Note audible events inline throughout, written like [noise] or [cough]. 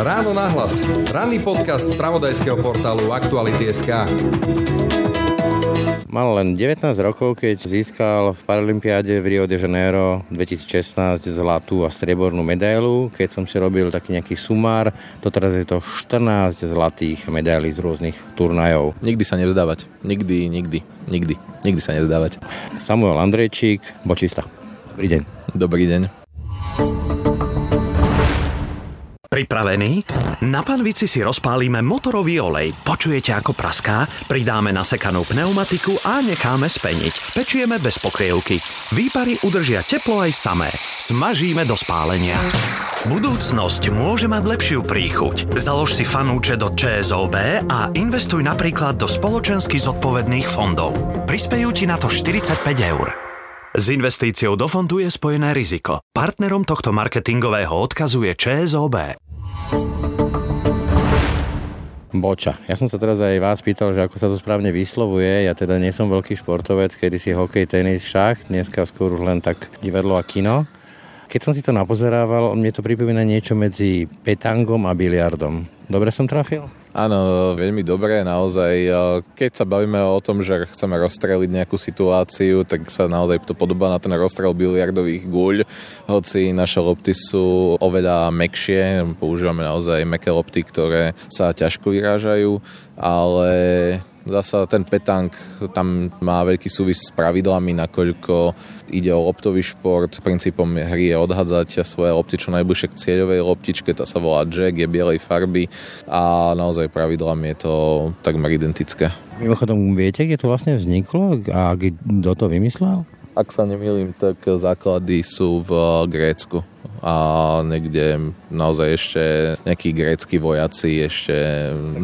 Ráno nahlas. Ranný podcast z pravodajského portálu Aktuality.sk. Mal len 19 rokov, keď získal v Paralympiáde v Rio de Janeiro 2016 zlatú a striebornú medailu. Keď som si robil taký nejaký sumár, to teraz je to 14 zlatých medailí z rôznych turnajov. Nikdy sa nevzdávať. Nikdy, nikdy, nikdy. Nikdy sa nevzdávať. Samuel Andrejčík, bočista. Dobrý deň. Dobrý deň. Pripravení? Na panvici si rozpálime motorový olej. Počujete, ako praská? Pridáme nasekanú pneumatiku a necháme speniť. Pečieme bez pokrievky. Výpary udržia teplo aj samé. Smažíme do spálenia. Budúcnosť môže mať lepšiu príchuť. Založ si fanúče do ČSOB a investuj napríklad do spoločensky zodpovedných fondov. Prispejú ti na to 45 eur. S investíciou do fondu je spojené riziko. Partnerom tohto marketingového odkazu je ČSOB. Boča. Ja som sa teraz aj vás pýtal, že ako sa to správne vyslovuje. Ja teda nie som veľký športovec, kedy si hokej, tenis, šach, dneska skôr už len tak divadlo a kino. Keď som si to napozerával, mne to pripomína niečo medzi petangom a biliardom. Dobre som trafil? Áno, veľmi dobré, naozaj. Keď sa bavíme o tom, že chceme rozstreliť nejakú situáciu, tak sa naozaj to podobá na ten rozstrel biliardových guľ, hoci naše lopty sú oveľa mekšie, používame naozaj meké lopty, ktoré sa ťažko vyrážajú, ale Zasa ten petank tam má veľký súvis s pravidlami, nakoľko ide o loptový šport. Princípom hry je odhadzať svoje lopty čo najbližšie k cieľovej loptičke, tá sa volá jack, je bielej farby a naozaj pravidlami je to takmer identické. Mimochodom, viete, kde to vlastne vzniklo a kto to vymyslel? Ak sa nemýlim, tak základy sú v Grécku a niekde naozaj ešte nejakí grécky vojaci ešte...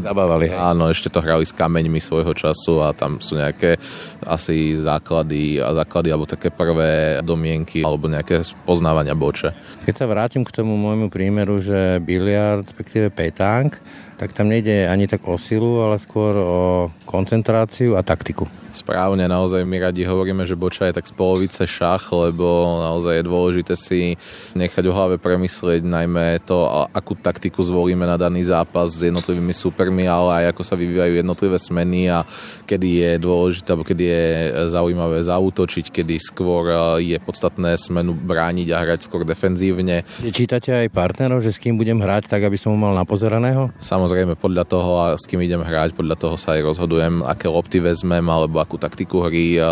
Zabávali, hej. Áno, ešte to hrali s kameňmi svojho času a tam sú nejaké asi základy, a základy alebo také prvé domienky alebo nejaké poznávania boče. Keď sa vrátim k tomu môjmu prímeru, že biliard, respektíve petánk, tak tam nejde ani tak o silu, ale skôr o koncentráciu a taktiku správne. Naozaj my radi hovoríme, že boča je tak z polovice šach, lebo naozaj je dôležité si nechať o hlave premyslieť najmä to, akú taktiku zvolíme na daný zápas s jednotlivými supermi, ale aj ako sa vyvíjajú jednotlivé smeny a kedy je dôležité, alebo kedy je zaujímavé zautočiť, kedy skôr je podstatné smenu brániť a hrať skôr defenzívne. Čítate aj partnerov, že s kým budem hrať, tak aby som ho mal napozeraného? Samozrejme, podľa toho, s kým idem hrať, podľa toho sa aj rozhodujem, aké lopty vezmem, alebo akú taktiku hry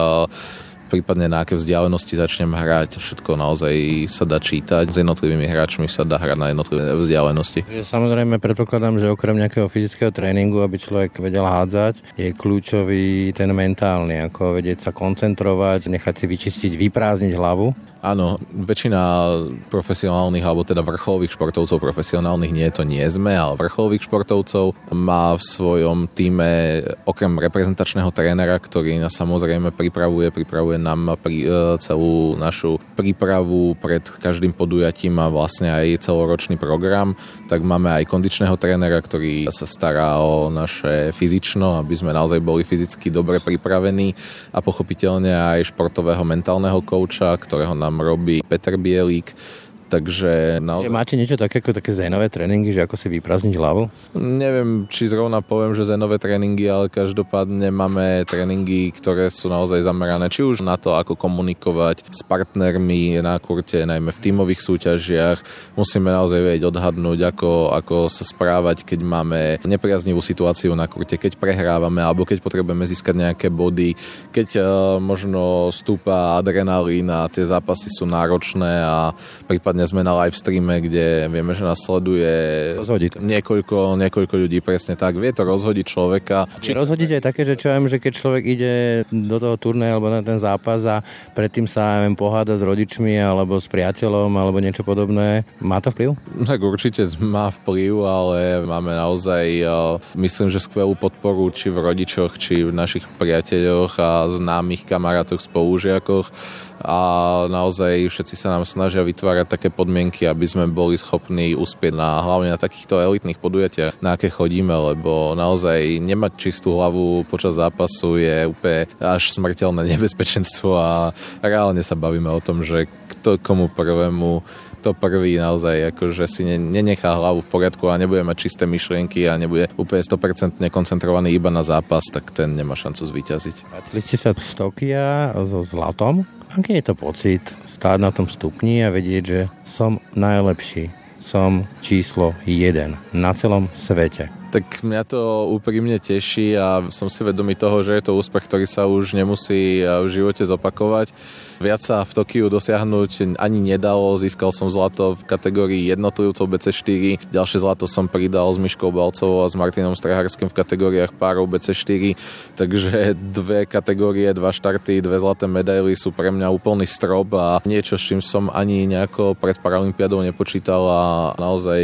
prípadne na aké vzdialenosti začnem hrať. Všetko naozaj sa dá čítať. S jednotlivými hráčmi sa dá hrať na jednotlivé vzdialenosti. Samozrejme predpokladám, že okrem nejakého fyzického tréningu, aby človek vedel hádzať, je kľúčový ten mentálny, ako vedieť sa koncentrovať, nechať si vyčistiť, vyprázdniť hlavu Áno, väčšina profesionálnych alebo teda vrcholových športovcov, profesionálnych nie, to nie sme, ale vrcholových športovcov má v svojom týme okrem reprezentačného trénera, ktorý nás samozrejme pripravuje, pripravuje nám pri, e, celú našu prípravu pred každým podujatím a vlastne aj celoročný program, tak máme aj kondičného trénera, ktorý sa stará o naše fyzično, aby sme naozaj boli fyzicky dobre pripravení a pochopiteľne aj športového mentálneho kouča, ktorého nám tam robí Peter Bielík, takže naozaj... Máte niečo také ako také zénové tréningy, že ako si vyprázdniť hlavu? Neviem, či zrovna poviem, že zénové tréningy, ale každopádne máme tréningy, ktoré sú naozaj zamerané či už na to, ako komunikovať s partnermi na kurte, najmä v tímových súťažiach. Musíme naozaj vedieť odhadnúť, ako, ako sa správať, keď máme nepriaznivú situáciu na kurte, keď prehrávame alebo keď potrebujeme získať nejaké body, keď uh, možno stúpa adrenalín a tie zápasy sú náročné a prípadne sme na live streame, kde vieme, že nás sleduje niekoľko, niekoľko ľudí, presne tak. Vie to rozhodiť človeka. Či rozhodiť aj také, že čo viem, že keď človek ide do toho turné alebo na ten zápas a predtým sa viem, poháda s rodičmi alebo s priateľom alebo niečo podobné, má to vplyv? Tak určite má vplyv, ale máme naozaj, myslím, že skvelú podporu či v rodičoch, či v našich priateľoch a známych kamarátoch, spolužiakoch a naozaj všetci sa nám snažia vytvárať také podmienky, aby sme boli schopní uspieť na, hlavne na takýchto elitných podujatiach, na aké chodíme, lebo naozaj nemať čistú hlavu počas zápasu je úplne až smrteľné [laughs] nebezpečenstvo a reálne sa bavíme o tom, že kto komu prvému to prvý naozaj, akože si nenechá hlavu v poriadku a nebude mať čisté myšlienky a nebude úplne 100% koncentrovaný iba na zápas, tak ten nemá šancu zvíťaziť. Vrátili ste sa z Tokia so zlatom. Aký je to pocit stáť na tom stupni a vedieť, že som najlepší, som číslo jeden na celom svete? Tak mňa to úprimne teší a som si vedomý toho, že je to úspech, ktorý sa už nemusí v živote zopakovať. Viac sa v Tokiu dosiahnuť ani nedalo. Získal som zlato v kategórii jednotlivcov BC4. Ďalšie zlato som pridal s Myškou Balcovou a s Martinom Streharským v kategóriách párov BC4. Takže dve kategórie, dva štarty, dve zlaté medaily sú pre mňa úplný strop a niečo, s čím som ani nejako pred Paralympiadou nepočítal a naozaj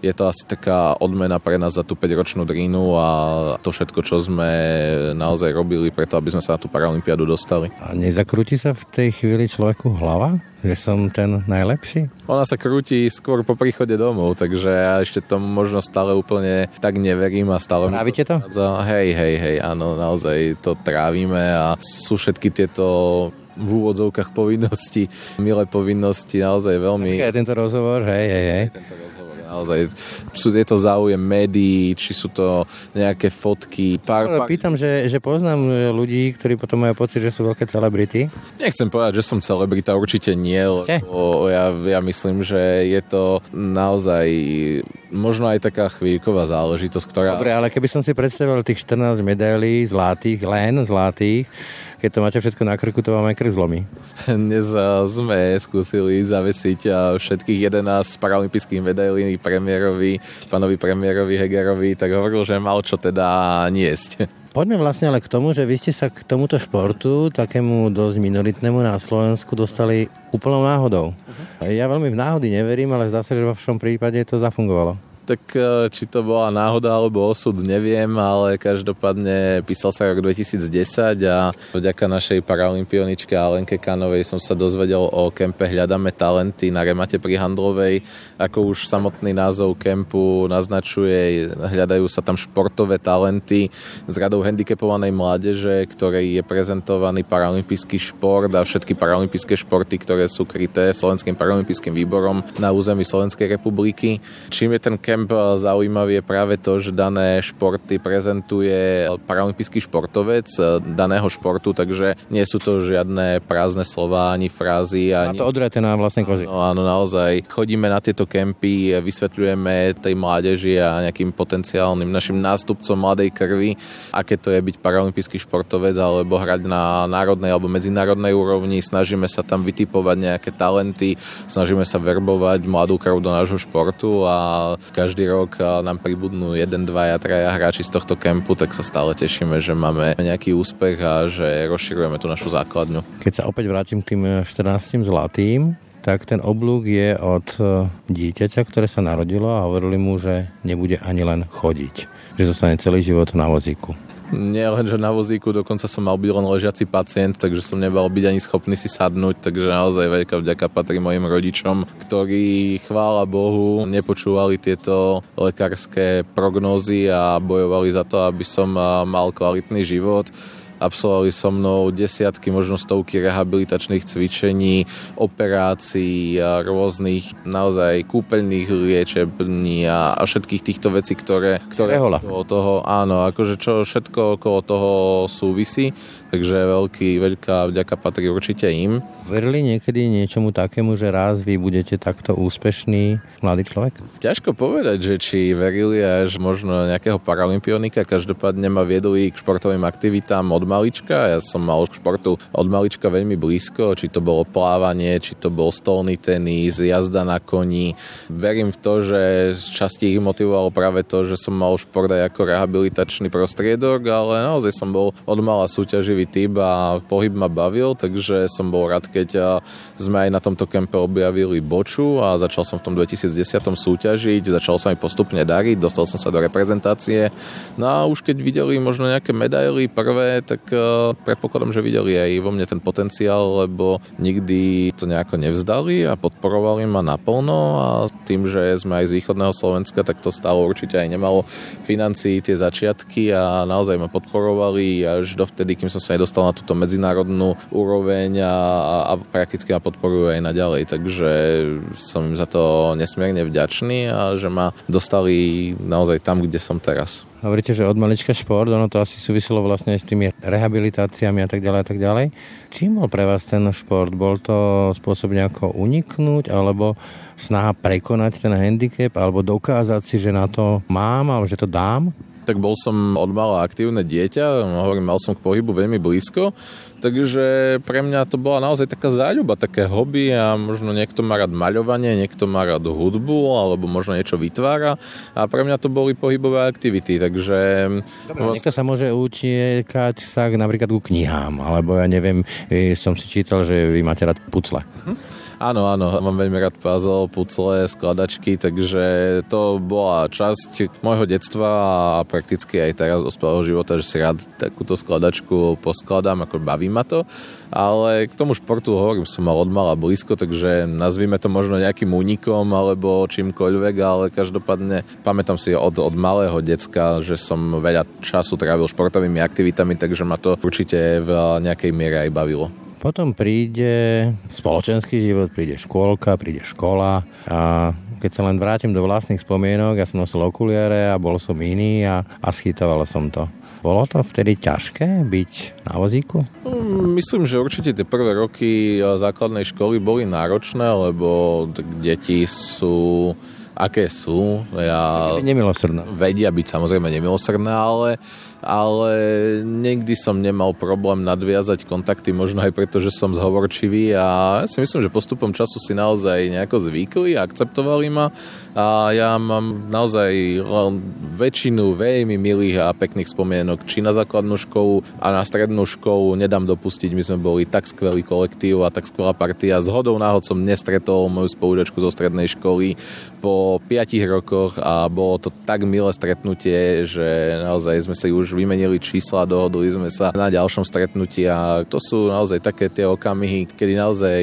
je to asi taká odmena pre nás za tú 5-ročnú drínu a to všetko, čo sme naozaj robili preto, aby sme sa na tú Paralympiadu dostali. A nezakrúti sa v tej chvíli človeku hlava? Že som ten najlepší? Ona sa krúti skôr po príchode domov, takže ja ešte tomu možno stále úplne tak neverím a stále... Trávite to? to? Hej, hej, hej, áno, naozaj to trávime a sú všetky tieto v úvodzovkách povinnosti, milé povinnosti, naozaj veľmi... Tak je tento rozhovor, hej, hej, hej. Tento rozhovor naozaj sú, je to záujem médií, či sú to nejaké fotky. Pár, pár... Pýtam, že, že poznám e, ľudí, ktorí potom majú pocit, že sú veľké celebrity. Nechcem povedať, že som celebrita, určite nie, lebo ja, ja myslím, že je to naozaj možno aj taká chvíľková záležitosť, ktorá... Dobre, ale keby som si predstavil tých 14 medailí zlatých, len zlatých, keď to máte všetko na krku, to vám aj krk zlomí. Dnes sme skúsili zavesiť všetkých 11 paralympijských medailí premiérovi, pánovi premiérovi Hegerovi, tak hovoril, že mal čo teda niesť. Poďme vlastne ale k tomu, že vy ste sa k tomuto športu, takému dosť minoritnému na Slovensku, dostali úplnou náhodou. Uh-huh. Ja veľmi v náhody neverím, ale zdá sa, že vo vašom prípade to zafungovalo tak e, či to bola náhoda alebo osud, neviem, ale každopádne písal sa rok 2010 a vďaka našej paralimpioničke Alenke Kanovej som sa dozvedel o kempe Hľadáme talenty na Remate pri Handlovej. Ako už samotný názov kempu naznačuje, hľadajú sa tam športové talenty z radou handicapovanej mládeže, ktorej je prezentovaný paralympijský šport a všetky paralympijské športy, ktoré sú kryté Slovenským paralympijským výborom na území Slovenskej republiky. Čím je ten kemp Kemp zaujímavý je práve to, že dané športy prezentuje paralympijský športovec daného športu, takže nie sú to žiadne prázdne slova ani frázy. Ani... A to odrete na vlastnej koži. No, áno, naozaj. Chodíme na tieto kempy, vysvetľujeme tej mládeži a nejakým potenciálnym našim nástupcom mladej krvi, aké to je byť paralympijský športovec alebo hrať na národnej alebo medzinárodnej úrovni. Snažíme sa tam vytipovať nejaké talenty, snažíme sa verbovať mladú krv do nášho športu a každý rok nám pribudnú 1, 2, 3 hráči z tohto kempu, tak sa stále tešíme, že máme nejaký úspech a že rozširujeme tú našu základňu. Keď sa opäť vrátim k tým 14 zlatým, tak ten oblúk je od e, dieťaťa, ktoré sa narodilo a hovorili mu, že nebude ani len chodiť, že zostane celý život na vozíku. Nie že na vozíku, dokonca som mal byť len ležiaci pacient, takže som nebal byť ani schopný si sadnúť, takže naozaj veľká vďaka patrí mojim rodičom, ktorí, chvála Bohu, nepočúvali tieto lekárske prognózy a bojovali za to, aby som mal kvalitný život Absolvovali so mnou desiatky, možno stovky rehabilitačných cvičení, operácií, a rôznych naozaj kúpeľných liečební a, a všetkých týchto vecí, ktoré, ktoré okolo toho, áno, akože čo všetko okolo toho súvisí, takže veľký, veľká vďaka patrí určite im. Verili niekedy niečomu takému, že raz vy budete takto úspešný mladý človek? Ťažko povedať, že či verili až možno nejakého paralimpionika, každopádne ma viedli k športovým aktivitám od malička. Ja som mal športu od malička veľmi blízko, či to bolo plávanie, či to bol stolný tenis, jazda na koni. Verím v to, že z časti ich motivovalo práve to, že som mal šport aj ako rehabilitačný prostriedok, ale naozaj som bol od mala súťaživý typ a pohyb ma bavil, takže som bol rád, keď sme aj na tomto kempe objavili boču a začal som v tom 2010 súťažiť, začal sa mi postupne dariť, dostal som sa do reprezentácie. No a už keď videli možno nejaké medaily prvé, tak predpokladám, že videli aj vo mne ten potenciál, lebo nikdy to nejako nevzdali a podporovali ma naplno a tým, že sme aj z východného Slovenska, tak to stalo určite aj nemalo financií tie začiatky a naozaj ma podporovali až dovtedy, kým som sa nedostal na túto medzinárodnú úroveň a, a prakticky ma podporujú aj naďalej, takže som im za to nesmierne vďačný a že ma dostali naozaj tam, kde som teraz. Hovoríte, že od malička šport, ono to asi súviselo vlastne aj s tými rehabilitáciami a tak ďalej a tak ďalej. Čím bol pre vás ten šport? Bol to spôsob nejako uniknúť, alebo snaha prekonať ten handicap, alebo dokázať si, že na to mám, alebo že to dám? Tak bol som od mala aktívne dieťa, hovorím, mal som k pohybu veľmi blízko, takže pre mňa to bola naozaj taká záľuba, také hobby a možno niekto má rád maľovanie, niekto má rád hudbu alebo možno niečo vytvára a pre mňa to boli pohybové aktivity, takže... Dobre, vlast... niekto sa môže utiekať sa napríklad ku knihám, alebo ja neviem, som si čítal, že vy máte rád pucle. Uh-huh. Áno, áno, mám veľmi rád puzzle, pucle, skladačky, takže to bola časť môjho detstva a prakticky aj teraz ospelého života, že si rád takúto skladačku poskladám, ako baví ma to. Ale k tomu športu hovorím, som mal od blízko, takže nazvime to možno nejakým únikom alebo čímkoľvek, ale každopádne pamätám si od, od malého decka, že som veľa času trávil športovými aktivitami, takže ma to určite v nejakej miere aj bavilo. Potom príde spoločenský život, príde škôlka, príde škola a keď sa len vrátim do vlastných spomienok, ja som nosil okuliare a bol som iný a, a schytoval som to. Bolo to vtedy ťažké byť na vozíku? Mm, myslím, že určite tie prvé roky základnej školy boli náročné, lebo deti sú aké sú. Ja nemilosrdné. Vedia byť samozrejme nemilosrdné, ale ale nikdy som nemal problém nadviazať kontakty, možno aj preto, že som zhovorčivý a ja si myslím, že postupom času si naozaj nejako zvykli a akceptovali ma a ja mám naozaj väčšinu veľmi milých a pekných spomienok, či na základnú školu a na strednú školu nedám dopustiť, my sme boli tak skvelý kolektív a tak skvelá partia. Z hodou náhod som nestretol moju spolužačku zo strednej školy po 5 rokoch a bolo to tak milé stretnutie, že naozaj sme si už už vymenili čísla, dohodli sme sa na ďalšom stretnutí a to sú naozaj také tie okamihy, kedy naozaj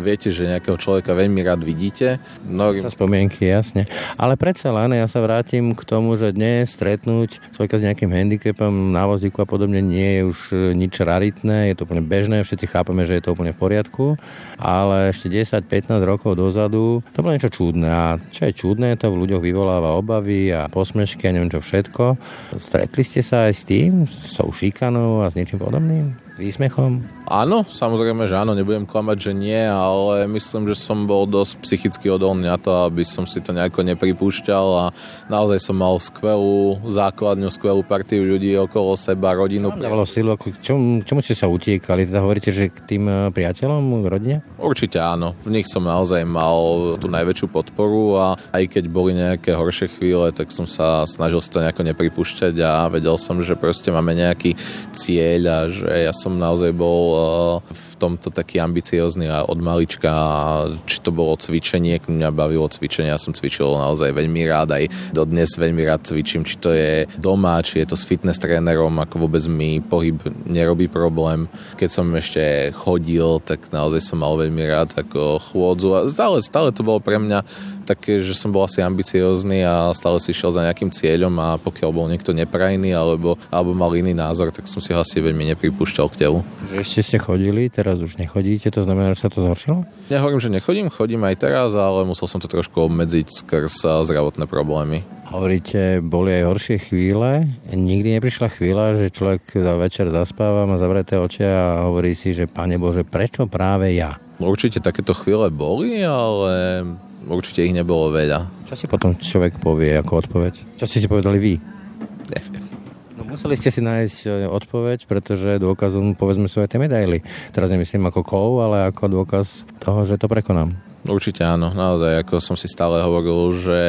viete, že nejakého človeka veľmi rád vidíte. Mnohým... Sa spomienky, jasne. Ale predsa len ja sa vrátim k tomu, že dnes stretnúť človeka s nejakým handicapom na vozíku a podobne nie je už e, nič raritné, je to úplne bežné, všetci chápeme, že je to úplne v poriadku, ale ešte 10-15 rokov dozadu to bolo niečo čudné a čo je čudné, to v ľuďoch vyvoláva obavy a posmešky a neviem čo všetko. Stretli ste sa aj s tým, s tou šikanou a s niečím podobným? Výsmechom? Áno, samozrejme, že áno, nebudem klamať, že nie, ale myslím, že som bol dosť psychicky odolný na to, aby som si to nejako nepripúšťal a naozaj som mal skvelú základňu, skvelú partiu ľudí okolo seba, rodinu. Dávalo silu, ako, čom, čomu ste sa utiekali? Teda hovoríte, že k tým eh, priateľom, rodine? Určite áno. V nich som naozaj mal tú najväčšiu podporu a aj keď boli nejaké horšie chvíle, tak som sa snažil si to nejako nepripúšťať a vedel som, že proste máme nejaký cieľ a že ja som naozaj bol v tomto taký ambiciózny a od malička, či to bolo cvičenie, mňa bavilo cvičenie, ja som cvičil naozaj veľmi rád, aj dodnes veľmi rád cvičím, či to je doma, či je to s fitness trénerom, ako vôbec mi pohyb nerobí problém. Keď som ešte chodil, tak naozaj som mal veľmi rád ako chôdzu a stále, stále to bolo pre mňa také, že som bol asi ambiciózny a stále si šiel za nejakým cieľom a pokiaľ bol niekto neprajný alebo, alebo mal iný názor, tak som si ho asi veľmi nepripúšťal k telu. Že ešte ste chodili, teraz už nechodíte, to znamená, že sa to zhoršilo? Nehovorím, že nechodím, chodím aj teraz, ale musel som to trošku obmedziť skrz zdravotné problémy. Hovoríte, boli aj horšie chvíle. Nikdy neprišla chvíľa, že človek za večer zaspáva, má zavreté oči a hovorí si, že Pane Bože, prečo práve ja? Určite takéto chvíle boli, ale určite ich nebolo veľa. Čo si potom človek povie ako odpoveď? Čo ste si povedali vy? Neviem. No, museli ste si nájsť e, odpoveď, pretože dôkazom povedzme sú aj tie medaily. Teraz nemyslím ako kov, ale ako dôkaz toho, že to prekonám. Určite áno, naozaj, ako som si stále hovoril, že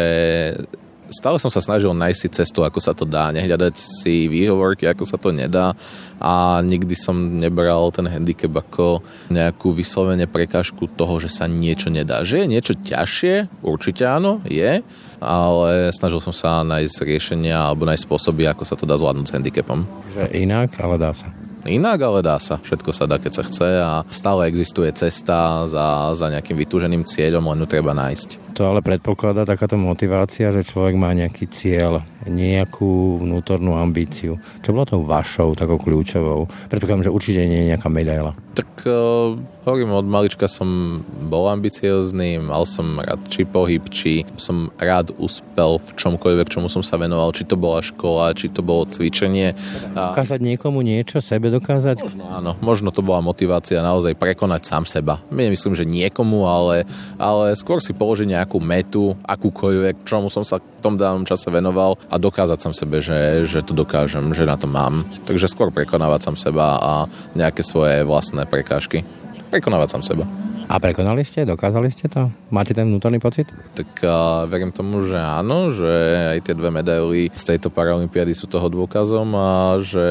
stále som sa snažil nájsť si cestu, ako sa to dá, nehľadať si výhovorky, ako sa to nedá a nikdy som nebral ten handicap ako nejakú vyslovene prekážku toho, že sa niečo nedá. Že je niečo ťažšie, určite áno, je, ale snažil som sa nájsť riešenia alebo nájsť spôsoby, ako sa to dá zvládnuť s handicapom. Že inak, ale dá sa. Inak, ale dá sa. Všetko sa dá, keď sa chce a stále existuje cesta za, za nejakým vytúženým cieľom, len ju treba nájsť. To ale predpokladá takáto motivácia, že človek má nejaký cieľ, nejakú vnútornú ambíciu. Čo bolo tou vašou, takou kľúčovou? Predpokladám, že určite nie je nejaká medaila. Tak uh, hovorím, od malička som bol ambiciozný, mal som rád či pohyb, či som rád uspel v čomkoľvek, čomu som sa venoval, či to bola škola, či to bolo cvičenie. Dokázať niekomu niečo, sebe dokázať? Možno, áno, možno to bola motivácia naozaj prekonať sám seba. Nemyslím, že niekomu, ale, ale skôr si položiť nejakú metu, akúkoľvek, čomu som sa v tom danom čase venoval a dokázať sám sebe, že, že to dokážem, že na to mám. Takže skôr prekonávať sám seba a nejaké svoje vlastné prekážky. Prekonávať sám seba. A prekonali ste? Dokázali ste to? Máte ten vnútorný pocit? Tak uh, verím tomu, že áno, že aj tie dve medaily z tejto paralympiády sú toho dôkazom a že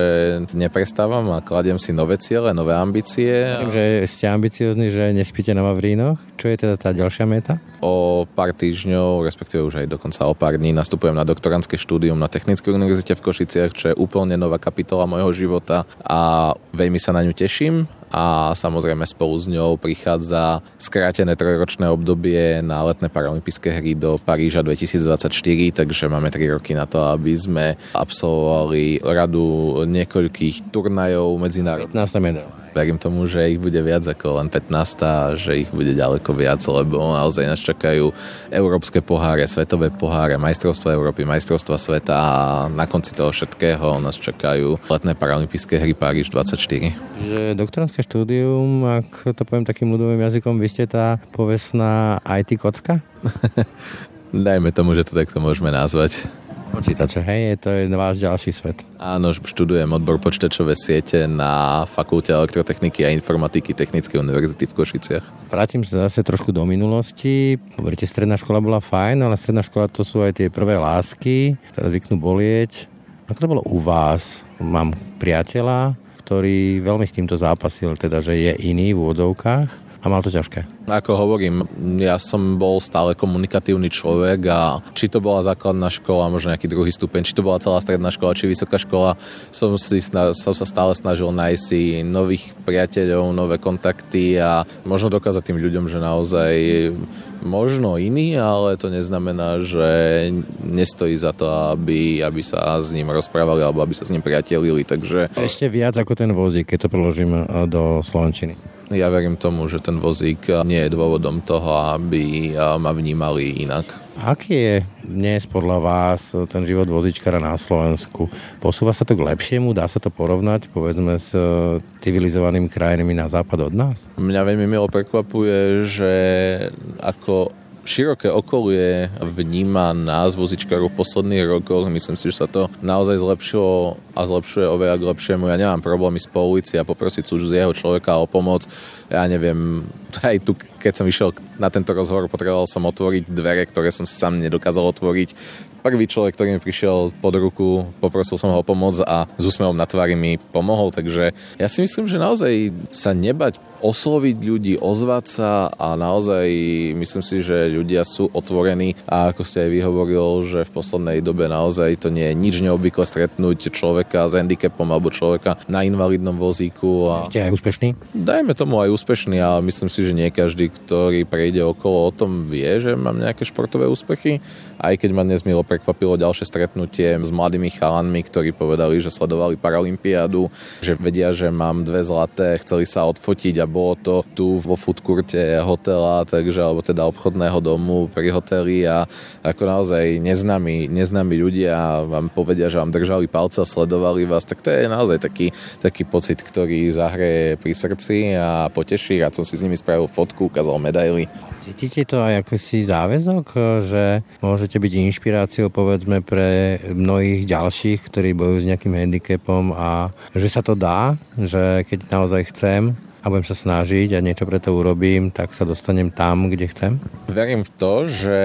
neprestávam a kladiem si nové ciele, nové ambície. Verím, že ste ambiciozni, že nespíte na Vavrínoch. Čo je teda tá ďalšia meta? O pár týždňov, respektíve už aj dokonca o pár dní nastupujem na doktorantské štúdium na Technickej univerzite v Košiciach, čo je úplne nová kapitola môjho života a veľmi sa na ňu teším a samozrejme spolu s ňou prichádza skrátené trojročné obdobie na letné paralympijské hry do Paríža 2024, takže máme 3 roky na to, aby sme absolvovali radu niekoľkých turnajov medzinárodných. 15 medal verím tomu, že ich bude viac ako len 15 a že ich bude ďaleko viac, lebo naozaj nás čakajú európske poháre, svetové poháre, majstrovstva Európy, majstrovstva sveta a na konci toho všetkého nás čakajú letné paralympijské hry Paríž 24. Že doktorantské štúdium, ak to poviem takým ľudovým jazykom, vy ste tá povestná IT kocka? [laughs] Dajme tomu, že to takto môžeme nazvať počítače, hej, to je váš ďalší svet. Áno, študujem odbor počítačové siete na Fakulte elektrotechniky a informatiky Technickej univerzity v Košiciach. Vrátim sa zase trošku do minulosti. Hovoríte, stredná škola bola fajn, ale stredná škola to sú aj tie prvé lásky, ktoré zvyknú bolieť. Ako to bolo u vás? Mám priateľa, ktorý veľmi s týmto zápasil, teda že je iný v úvodovkách a mal to ťažké. Ako hovorím, ja som bol stále komunikatívny človek a či to bola základná škola, možno nejaký druhý stupeň, či to bola celá stredná škola, či vysoká škola, som, si, som sa stále snažil nájsť si nových priateľov, nové kontakty a možno dokázať tým ľuďom, že naozaj možno iný, ale to neznamená, že nestojí za to, aby, aby sa s ním rozprávali alebo aby sa s ním priatelili. Takže... Ešte viac ako ten vozík, keď to preložím eh, do Slovenčiny. Ja verím tomu, že ten vozík nie je dôvodom toho, aby ma vnímali inak. Aký je dnes podľa vás ten život vozičkara na Slovensku? Posúva sa to k lepšiemu? Dá sa to porovnať povedzme s civilizovanými krajinami na západ od nás? Mňa veľmi milo prekvapuje, že ako široké okolie vníma nás vozičkárov v posledných rokoch. Myslím si, že sa to naozaj zlepšilo a zlepšuje oveľa k lepšiemu. Ja nemám problémy z ulici a poprosiť jeho človeka o pomoc. Ja neviem, [laughs] aj tu, keď som išiel na tento rozhovor, potreboval som otvoriť dvere, ktoré som sám nedokázal otvoriť prvý človek, ktorý mi prišiel pod ruku, poprosil som ho o pomoc a s úsmevom na tvári mi pomohol, takže ja si myslím, že naozaj sa nebať osloviť ľudí, ozvať sa a naozaj myslím si, že ľudia sú otvorení a ako ste aj vyhovoril, že v poslednej dobe naozaj to nie je nič neobvykle stretnúť človeka s handicapom alebo človeka na invalidnom vozíku. A... Ešte aj úspešný? Dajme tomu aj úspešný, ale myslím si, že nie každý, ktorý prejde okolo o tom vie, že mám nejaké športové úspechy aj keď ma dnes milo prekvapilo ďalšie stretnutie s mladými chalanmi, ktorí povedali, že sledovali Paralympiádu, že vedia, že mám dve zlaté, chceli sa odfotiť a bolo to tu vo foodkurte hotela, takže, alebo teda obchodného domu pri hoteli a ako naozaj neznámi, neznámi ľudia vám povedia, že vám držali palce a sledovali vás, tak to je naozaj taký, taký pocit, ktorý zahreje pri srdci a poteší. Rád som si s nimi spravil fotku, ukázal medaily. Cítite to aj ako si záväzok, že môže môžete byť inšpiráciou povedzme pre mnohých ďalších, ktorí bojujú s nejakým handicapom a že sa to dá, že keď naozaj chcem a budem sa snažiť a niečo pre to urobím, tak sa dostanem tam, kde chcem? Verím v to, že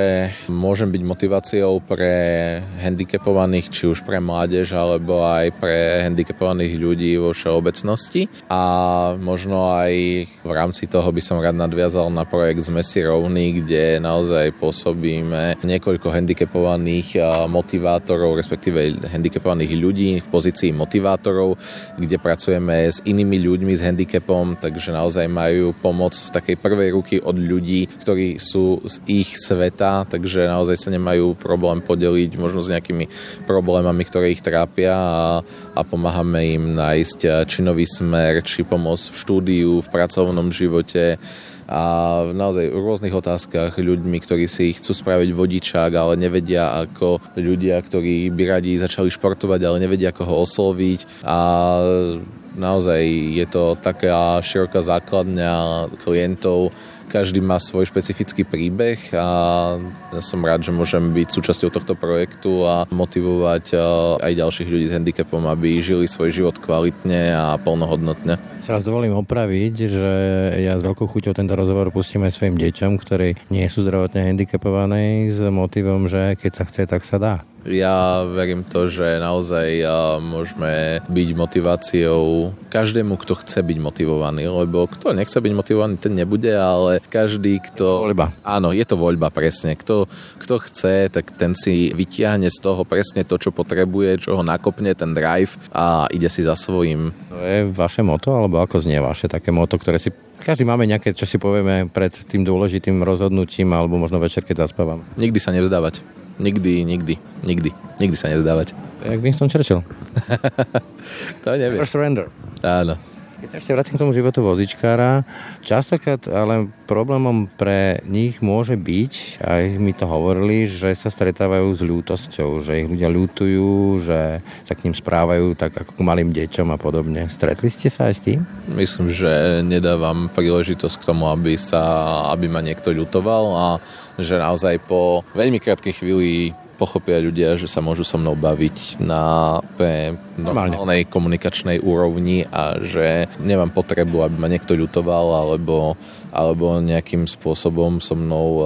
môžem byť motiváciou pre handicapovaných, či už pre mládež, alebo aj pre handicapovaných ľudí vo všeobecnosti. A možno aj v rámci toho by som rád nadviazal na projekt Sme si rovní, kde naozaj pôsobíme niekoľko handicapovaných motivátorov, respektíve handicapovaných ľudí v pozícii motivátorov, kde pracujeme s inými ľuďmi s handicapom, takže naozaj majú pomoc z takej prvej ruky od ľudí, ktorí sú z ich sveta, takže naozaj sa nemajú problém podeliť možno s nejakými problémami, ktoré ich trápia a, a pomáhame im nájsť či nový smer, či pomoc v štúdiu, v pracovnom živote, a naozaj v rôznych otázkach ľuďmi, ktorí si chcú spraviť vodičák, ale nevedia ako ľudia, ktorí by radi začali športovať, ale nevedia ako ho osloviť a naozaj je to taká široká základňa klientov, každý má svoj špecifický príbeh a ja som rád, že môžem byť súčasťou tohto projektu a motivovať aj ďalších ľudí s handicapom, aby žili svoj život kvalitne a plnohodnotne. Sa vás dovolím opraviť, že ja s veľkou chuťou tento rozhovor pustím aj svojim deťom, ktorí nie sú zdravotne handicapované s motivom, že keď sa chce, tak sa dá. Ja verím to, že naozaj môžeme byť motiváciou každému, kto chce byť motivovaný, lebo kto nechce byť motivovaný, ten nebude, ale každý, kto... Voľba. Áno, je to voľba, presne. Kto, kto chce, tak ten si vytiahne z toho presne to, čo potrebuje, čo ho nakopne, ten drive a ide si za svojím. To je vaše moto, alebo ako znie vaše také moto, ktoré si každý máme nejaké, čo si povieme pred tým dôležitým rozhodnutím alebo možno večer, keď zaspávam. Nikdy sa nevzdávať. Nikdy, nikdy, nikdy. Nikdy sa nevzdávať. Jak Winston Churchill. [laughs] to neviem. Never surrender. Áno. Keď sa ešte vrátim k tomu životu vozičkára, častokrát ale problémom pre nich môže byť, aj mi to hovorili, že sa stretávajú s ľútosťou, že ich ľudia ľútujú, že sa k ním správajú tak ako k malým deťom a podobne. Stretli ste sa aj s tým? Myslím, že nedávam príležitosť k tomu, aby, sa, aby ma niekto ľutoval a že naozaj po veľmi krátkej chvíli pochopia ľudia, že sa môžu so mnou baviť na normálnej komunikačnej úrovni a že nemám potrebu, aby ma niekto ľutoval alebo, alebo nejakým spôsobom so mnou uh,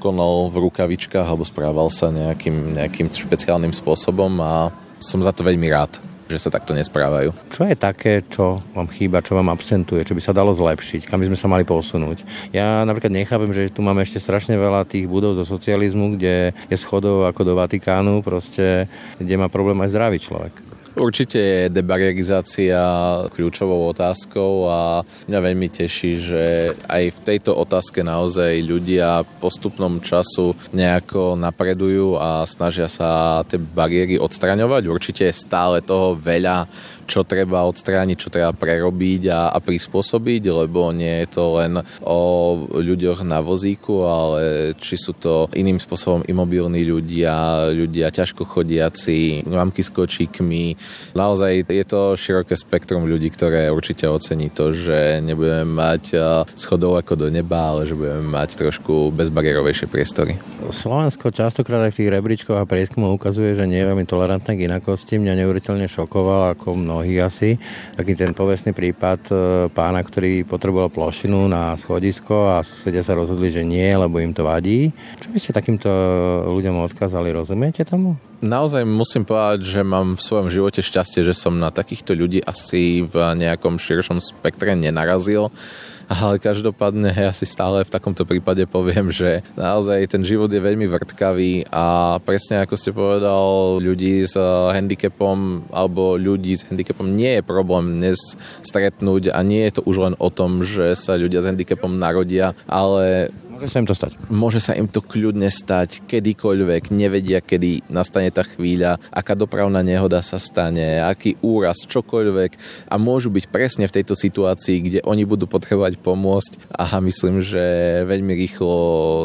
konal v rukavičkách alebo správal sa nejakým, nejakým špeciálnym spôsobom a som za to veľmi rád že sa takto nesprávajú. Čo je také, čo vám chýba, čo vám absentuje, čo by sa dalo zlepšiť, kam by sme sa mali posunúť? Ja napríklad nechápem, že tu máme ešte strašne veľa tých budov zo socializmu, kde je schodov ako do Vatikánu, proste, kde má problém aj zdravý človek. Určite je debarrierizácia kľúčovou otázkou a mňa veľmi teší, že aj v tejto otázke naozaj ľudia postupnom času nejako napredujú a snažia sa tie bariéry odstraňovať. Určite je stále toho veľa, čo treba odstrániť, čo treba prerobiť a, a prispôsobiť, lebo nie je to len o ľuďoch na vozíku, ale či sú to iným spôsobom imobilní ľudia, ľudia ťažko chodiaci, mamky s kočíkmi. Naozaj je to široké spektrum ľudí, ktoré určite ocení to, že nebudeme mať schodov ako do neba, ale že budeme mať trošku bezbariérovejšie priestory. Slovensko častokrát aj v tých rebríčkoch a prieskumoch ukazuje, že nie je veľmi tolerantné k inakosti. Mňa neuveriteľne šokoval, ako mnoho mnohí asi. Taký ten povestný prípad e, pána, ktorý potreboval plošinu na schodisko a susedia sa rozhodli, že nie, lebo im to vadí. Čo by ste takýmto ľuďom odkázali? Rozumiete tomu? Naozaj musím povedať, že mám v svojom živote šťastie, že som na takýchto ľudí asi v nejakom širšom spektre nenarazil ale každopádne ja si stále v takomto prípade poviem, že naozaj ten život je veľmi vrtkavý a presne ako ste povedal, ľudí s handicapom alebo ľudí s handicapom nie je problém dnes stretnúť a nie je to už len o tom, že sa ľudia s handicapom narodia, ale Môže sa im to stať. Môže sa im to kľudne stať kedykoľvek, nevedia, kedy nastane tá chvíľa, aká dopravná nehoda sa stane, aký úraz, čokoľvek a môžu byť presne v tejto situácii, kde oni budú potrebovať pomôcť a myslím, že veľmi rýchlo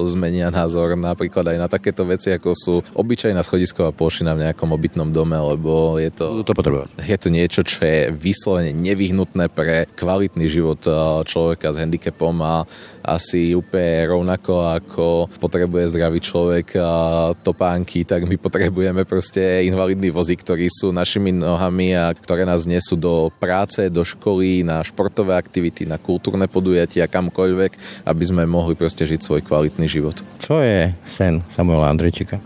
zmenia názor napríklad aj na takéto veci, ako sú obyčajná schodisková plošina v nejakom obytnom dome, lebo je to, to potrebovať. je to niečo, čo je vyslovene nevyhnutné pre kvalitný život človeka s handicapom a asi úplne rovnako ako potrebuje zdravý človek a topánky, tak my potrebujeme proste invalidný vozík, ktorí sú našimi nohami a ktoré nás nesú do práce, do školy, na športové aktivity, na kultúrne podujatia, kamkoľvek, aby sme mohli proste žiť svoj kvalitný život. Čo je sen Samuela Andrejčika?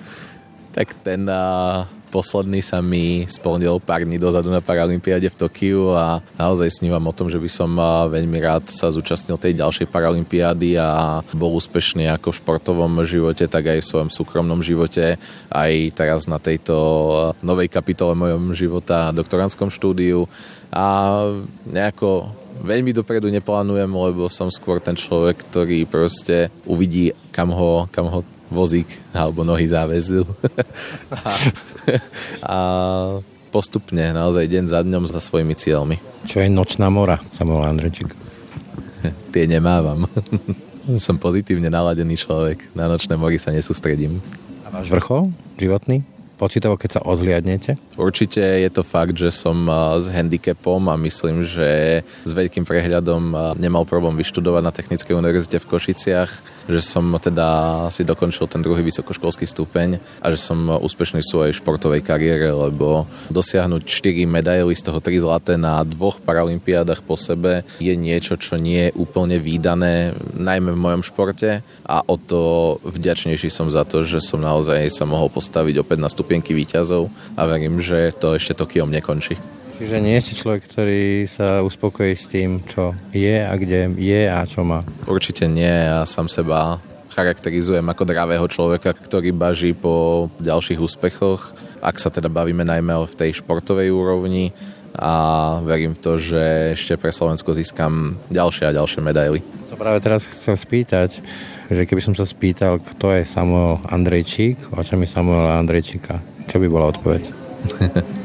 [laughs] tak ten uh, posledný sa mi splnil pár dní dozadu na Paralympiáde v Tokiu a naozaj snívam o tom, že by som veľmi rád sa zúčastnil tej ďalšej Paralympiády a bol úspešný ako v športovom živote, tak aj v svojom súkromnom živote, aj teraz na tejto novej kapitole mojom života, doktorantskom štúdiu. A nejako veľmi dopredu neplánujem, lebo som skôr ten človek, ktorý proste uvidí, kam ho, kam ho vozík alebo nohy záväzil. a, [laughs] a postupne, naozaj deň za dňom za svojimi cieľmi. Čo je nočná mora, Samuel Andrečík? [laughs] Tie nemávam. [laughs] Som pozitívne naladený človek. Na nočné mori sa nesústredím. A váš vrchol životný? Pocitovo, keď sa odhliadnete? Určite je to fakt, že som s handicapom a myslím, že s veľkým prehľadom nemal problém vyštudovať na Technickej univerzite v Košiciach že som teda si dokončil ten druhý vysokoškolský stupeň a že som úspešný v svojej športovej kariére, lebo dosiahnuť 4 medaily, z toho 3 zlaté na dvoch paralympiádach po sebe je niečo, čo nie je úplne výdané, najmä v mojom športe a o to vďačnejší som za to, že som naozaj sa mohol postaviť opäť na stupienky výťazov a verím, že to ešte Tokiom nekončí. Čiže nie ste človek, ktorý sa uspokojí s tým, čo je a kde je a čo má? Určite nie. Ja sám seba charakterizujem ako dravého človeka, ktorý baží po ďalších úspechoch, ak sa teda bavíme najmä v tej športovej úrovni a verím v to, že ešte pre Slovensko získam ďalšie a ďalšie medaily. Práve teraz chcem spýtať, že keby som sa spýtal, kto je Samuel Andrejčík, očami Samuela Andrejčíka, čo by bola odpoveď? [laughs]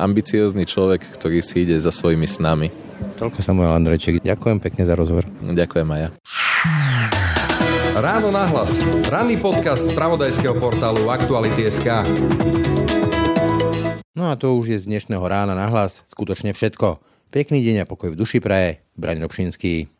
ambiciózny človek, ktorý si ide za svojimi snami. Toľko Samuel Andrejček. Ďakujem pekne za rozhovor. Ďakujem aj ja. Ráno nahlas. Ranný podcast z pravodajského portálu Aktuality.sk No a to už je z dnešného rána nahlas skutočne všetko. Pekný deň a pokoj v duši praje. Braň Robšinský.